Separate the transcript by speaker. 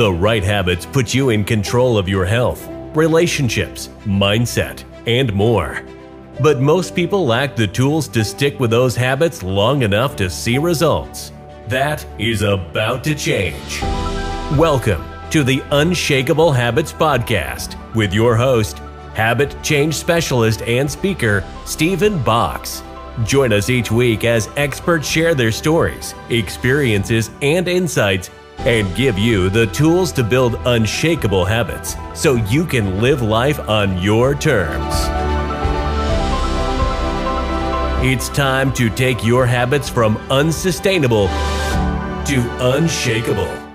Speaker 1: The right habits put you in control of your health, relationships, mindset, and more. But most people lack the tools to stick with those habits long enough to see results. That is about to change. Welcome to the Unshakable Habits Podcast with your host, habit change specialist and speaker, Stephen Box. Join us each week as experts share their stories, experiences, and insights and give you the tools to build unshakable habits so you can live life on your terms. It's time to take your habits from unsustainable to unshakable.